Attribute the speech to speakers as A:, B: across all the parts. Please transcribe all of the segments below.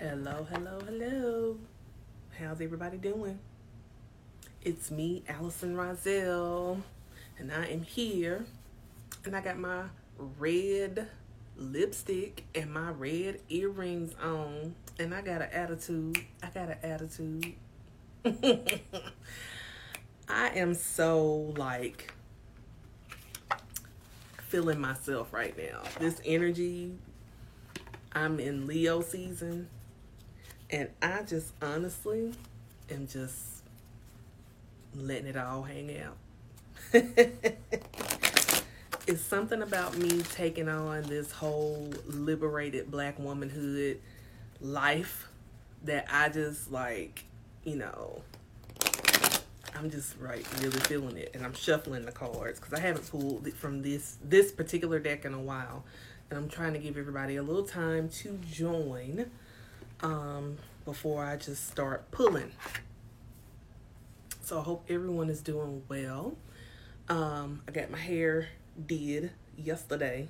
A: Hello, hello, hello. How's everybody doing? It's me, Allison Rozelle, and I am here. And I got my red lipstick and my red earrings on. And I got an attitude. I got an attitude. I am so like feeling myself right now. This energy, I'm in Leo season, and I just honestly am just letting it all hang out. it's something about me taking on this whole liberated black womanhood life that I just like, you know, I'm just right really feeling it, and I'm shuffling the cards because I haven't pulled from this this particular deck in a while, and I'm trying to give everybody a little time to join um, before I just start pulling. So I hope everyone is doing well. Um, I got my hair did yesterday,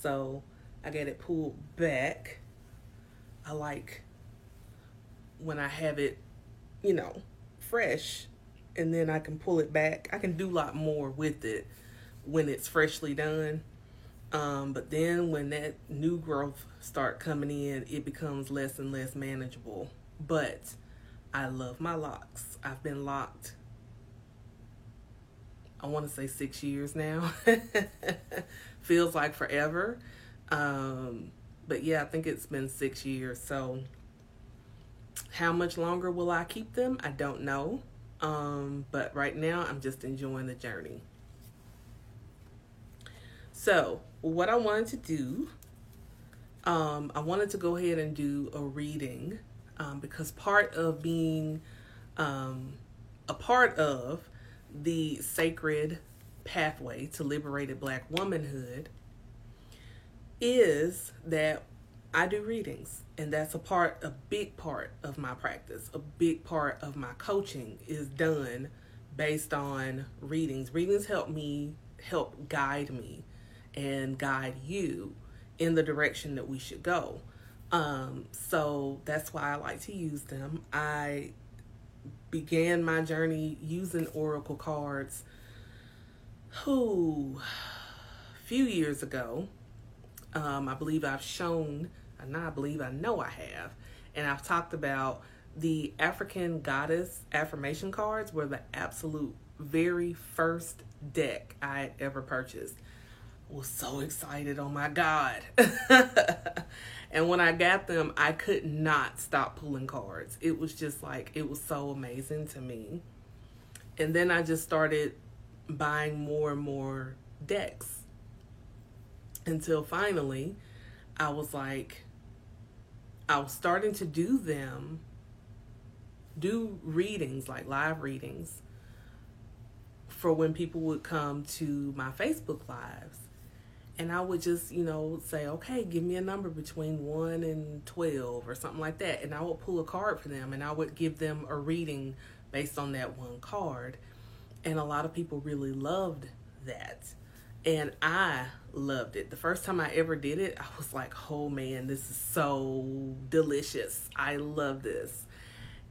A: so I got it pulled back. I like when I have it, you know, fresh and then I can pull it back. I can do a lot more with it when it's freshly done. Um, but then when that new growth start coming in, it becomes less and less manageable. But I love my locks. I've been locked. I want to say six years now. Feels like forever. Um, but yeah, I think it's been six years. So how much longer will I keep them? I don't know. Um, but right now, I'm just enjoying the journey. So, what I wanted to do, um, I wanted to go ahead and do a reading um, because part of being um, a part of the sacred pathway to liberated black womanhood is that I do readings, and that's a part, a big part of my practice. A big part of my coaching is done based on readings. Readings help me, help guide me, and guide you in the direction that we should go. Um, so that's why I like to use them. I began my journey using oracle cards. Who, few years ago, um, I believe I've shown and I believe I know I have. And I've talked about the African goddess affirmation cards were the absolute very first deck I ever purchased. Was so excited, oh my God. and when I got them, I could not stop pulling cards. It was just like, it was so amazing to me. And then I just started buying more and more decks until finally I was like, I was starting to do them, do readings, like live readings, for when people would come to my Facebook Lives. And I would just, you know, say, okay, give me a number between 1 and 12 or something like that. And I would pull a card for them and I would give them a reading based on that one card. And a lot of people really loved that and I loved it. The first time I ever did it, I was like, oh man, this is so delicious. I love this.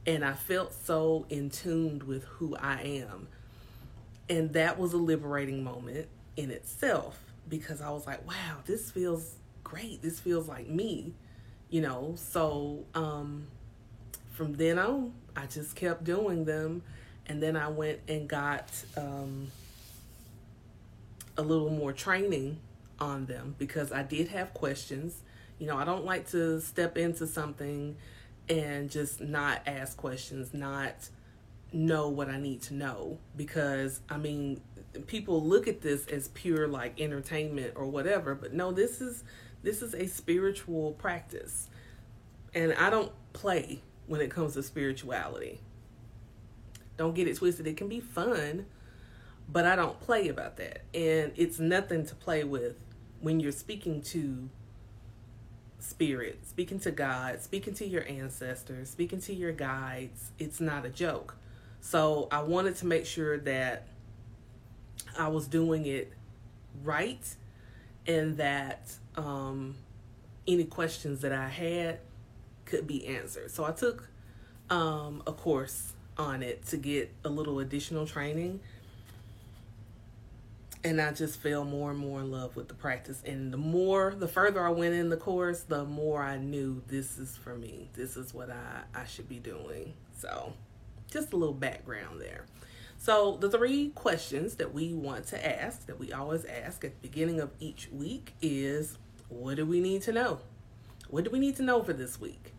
A: And I felt so in tune with who I am. And that was a liberating moment in itself because I was like, wow, this feels great. This feels like me, you know. So um, from then on, I just kept doing them. And then I went and got. Um, a little more training on them because I did have questions. You know, I don't like to step into something and just not ask questions, not know what I need to know because I mean, people look at this as pure like entertainment or whatever, but no, this is this is a spiritual practice. And I don't play when it comes to spirituality. Don't get it twisted. It can be fun, but I don't play about that. And it's nothing to play with when you're speaking to spirit, speaking to God, speaking to your ancestors, speaking to your guides. It's not a joke. So I wanted to make sure that I was doing it right and that um, any questions that I had could be answered. So I took um, a course on it to get a little additional training. And I just fell more and more in love with the practice. And the more, the further I went in the course, the more I knew this is for me. This is what I, I should be doing. So, just a little background there. So, the three questions that we want to ask, that we always ask at the beginning of each week, is what do we need to know? What do we need to know for this week?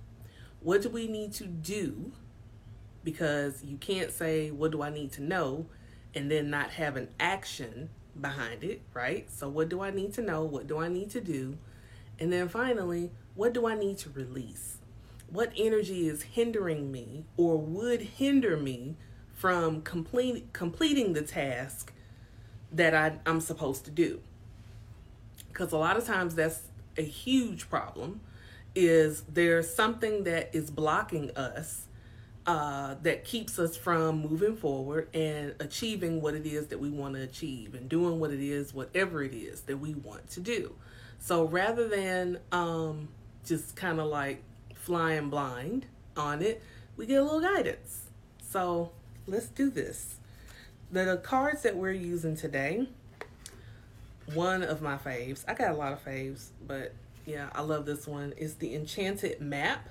A: What do we need to do because you can't say, What do I need to know? and then not have an action behind it, right? So, what do I need to know? What do I need to do? And then finally, what do I need to release? What energy is hindering me or would hinder me from complete, completing the task that I, I'm supposed to do? Because a lot of times that's a huge problem is there's something that is blocking us uh, that keeps us from moving forward and achieving what it is that we want to achieve and doing what it is, whatever it is that we want to do. So rather than um, just kind of like flying blind on it, we get a little guidance. So let's do this. The cards that we're using today, one of my faves, I got a lot of faves, but yeah, I love this one, is the Enchanted Map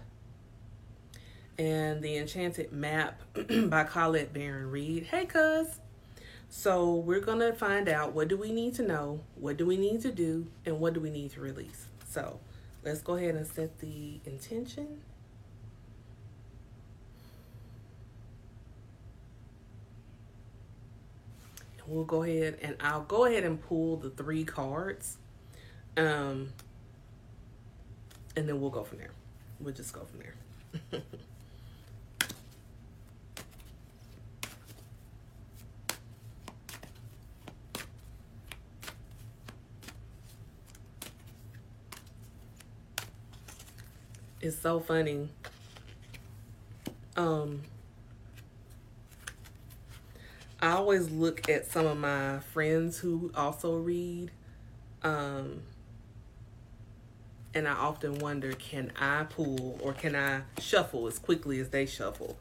A: and the Enchanted Map by Colette Baron Reid. Hey, cuz. So we're gonna find out what do we need to know, what do we need to do, and what do we need to release. So let's go ahead and set the intention. We'll go ahead and I'll go ahead and pull the three cards. Um, and then we'll go from there. We'll just go from there. it's so funny. Um, I always look at some of my friends who also read, um, and I often wonder, can I pull or can I shuffle as quickly as they shuffle?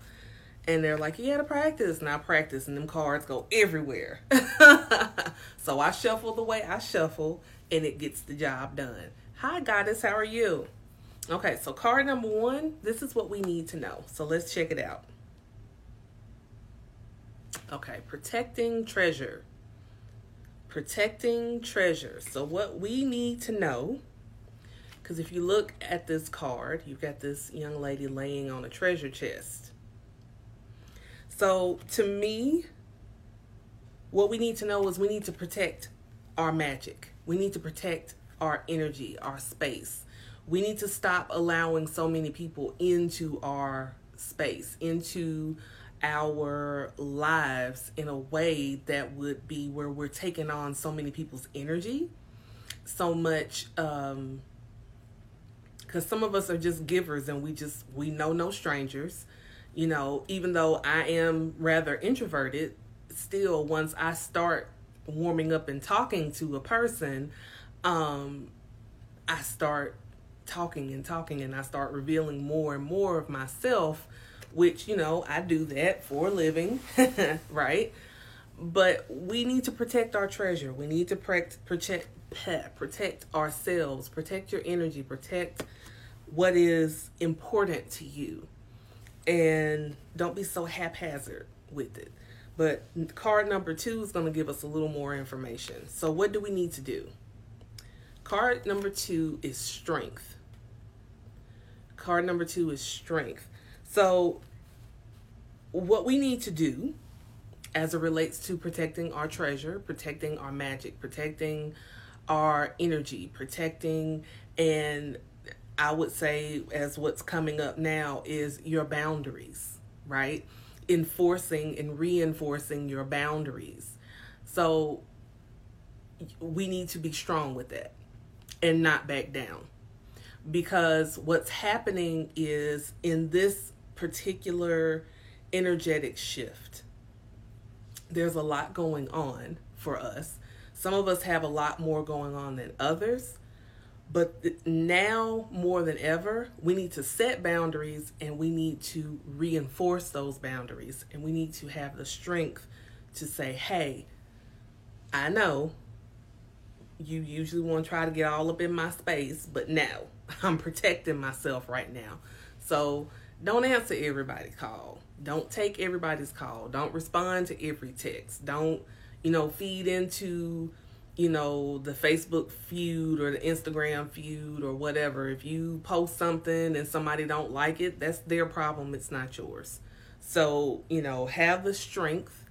A: And they're like, you gotta practice. And I practice, and them cards go everywhere. so I shuffle the way I shuffle, and it gets the job done. Hi, Goddess, how are you? Okay, so card number one, this is what we need to know. So let's check it out. Okay, protecting treasure. Protecting treasure. So, what we need to know, because if you look at this card, you've got this young lady laying on a treasure chest. So, to me, what we need to know is we need to protect our magic, we need to protect our energy, our space we need to stop allowing so many people into our space, into our lives in a way that would be where we're taking on so many people's energy, so much um because some of us are just givers and we just we know no strangers. You know even though i am rather introverted still once i start warming up and talking to a person um i start talking and talking and I start revealing more and more of myself, which, you know, I do that for a living, right? But we need to protect our treasure. We need to protect protect protect ourselves, protect your energy, protect what is important to you. And don't be so haphazard with it. But card number 2 is going to give us a little more information. So what do we need to do? Card number 2 is strength Card number two is strength. So, what we need to do as it relates to protecting our treasure, protecting our magic, protecting our energy, protecting, and I would say, as what's coming up now, is your boundaries, right? Enforcing and reinforcing your boundaries. So, we need to be strong with that and not back down because what's happening is in this particular energetic shift, there's a lot going on for us. Some of us have a lot more going on than others, But now more than ever, we need to set boundaries and we need to reinforce those boundaries. And we need to have the strength to say, hey, I know you usually want to try to get all up in my space, but no, I'm protecting myself right now. So don't answer everybody's call. Don't take everybody's call. Don't respond to every text. Don't, you know, feed into, you know, the Facebook feud or the Instagram feud or whatever. If you post something and somebody don't like it, that's their problem. It's not yours. So, you know, have the strength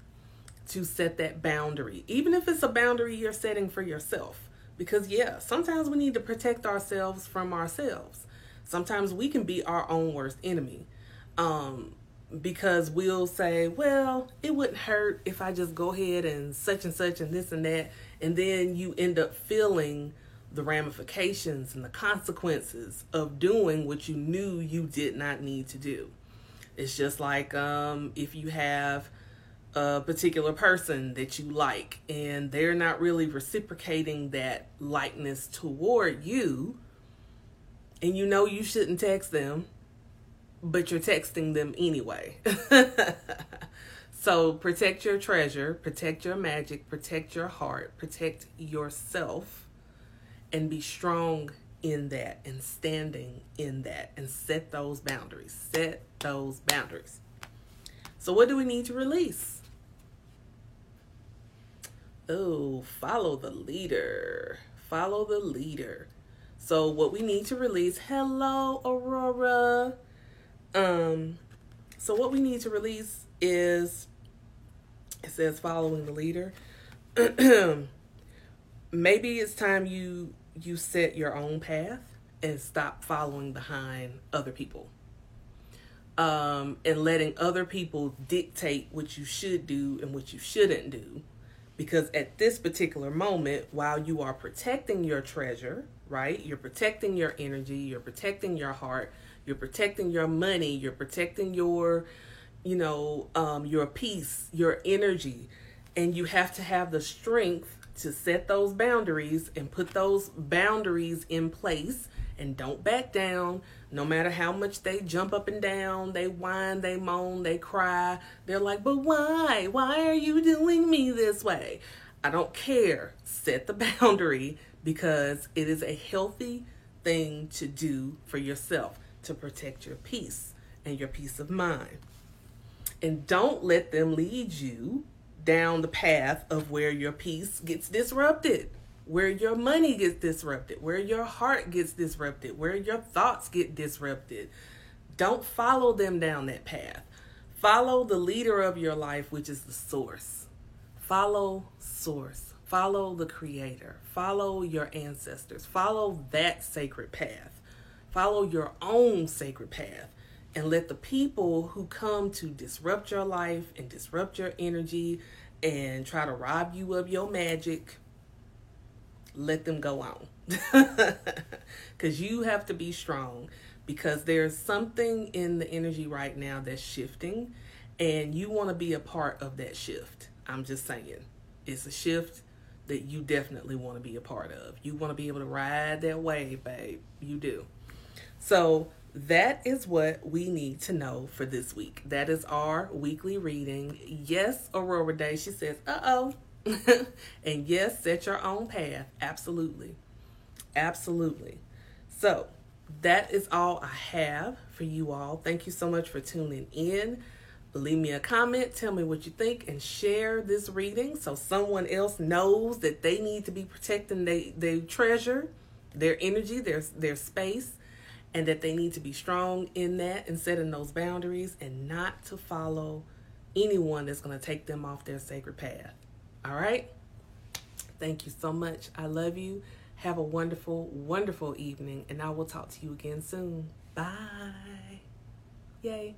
A: to set that boundary, even if it's a boundary you're setting for yourself. Because, yeah, sometimes we need to protect ourselves from ourselves. Sometimes we can be our own worst enemy. Um, because we'll say, well, it wouldn't hurt if I just go ahead and such and such and this and that. And then you end up feeling the ramifications and the consequences of doing what you knew you did not need to do. It's just like um, if you have a particular person that you like and they're not really reciprocating that likeness toward you, and you know you shouldn't text them, but you're texting them anyway. so protect your treasure, protect your magic, protect your heart, protect yourself, and be strong in that and standing in that and set those boundaries. Set those boundaries. So, what do we need to release? Oh, follow the leader. Follow the leader. So, what we need to release, hello, Aurora. Um, so, what we need to release is it says following the leader. Maybe it's time you you set your own path and stop following behind other people um, and letting other people dictate what you should do and what you shouldn't do. Because at this particular moment, while you are protecting your treasure, right? You're protecting your energy, you're protecting your heart, you're protecting your money, you're protecting your, you know, um, your peace, your energy. And you have to have the strength to set those boundaries and put those boundaries in place and don't back down. No matter how much they jump up and down they whine they moan they cry they're like but why? Why are you doing me this way? I don't care. Set the boundary because it is a healthy thing to do for yourself to protect your peace and your peace of mind. And don't let them lead you down the path of where your peace gets disrupted, where your money gets disrupted, where your heart gets disrupted, where your thoughts get disrupted. Don't follow them down that path. Follow the leader of your life, which is the source. Follow source. Follow the creator. Follow your ancestors. Follow that sacred path. Follow your own sacred path and let the people who come to disrupt your life and disrupt your energy and try to rob you of your magic let them go on because you have to be strong because there's something in the energy right now that's shifting and you want to be a part of that shift i'm just saying it's a shift that you definitely want to be a part of you want to be able to ride that wave babe you do so that is what we need to know for this week. That is our weekly reading. Yes, Aurora Day. She says, uh oh. and yes, set your own path. Absolutely. Absolutely. So, that is all I have for you all. Thank you so much for tuning in. Leave me a comment, tell me what you think, and share this reading so someone else knows that they need to be protecting their they treasure, their energy, their their space, and that they need to be strong in that and setting those boundaries and not to follow anyone that's going to take them off their sacred path. All right? Thank you so much. I love you. Have a wonderful, wonderful evening, and I will talk to you again soon. Bye. Yay.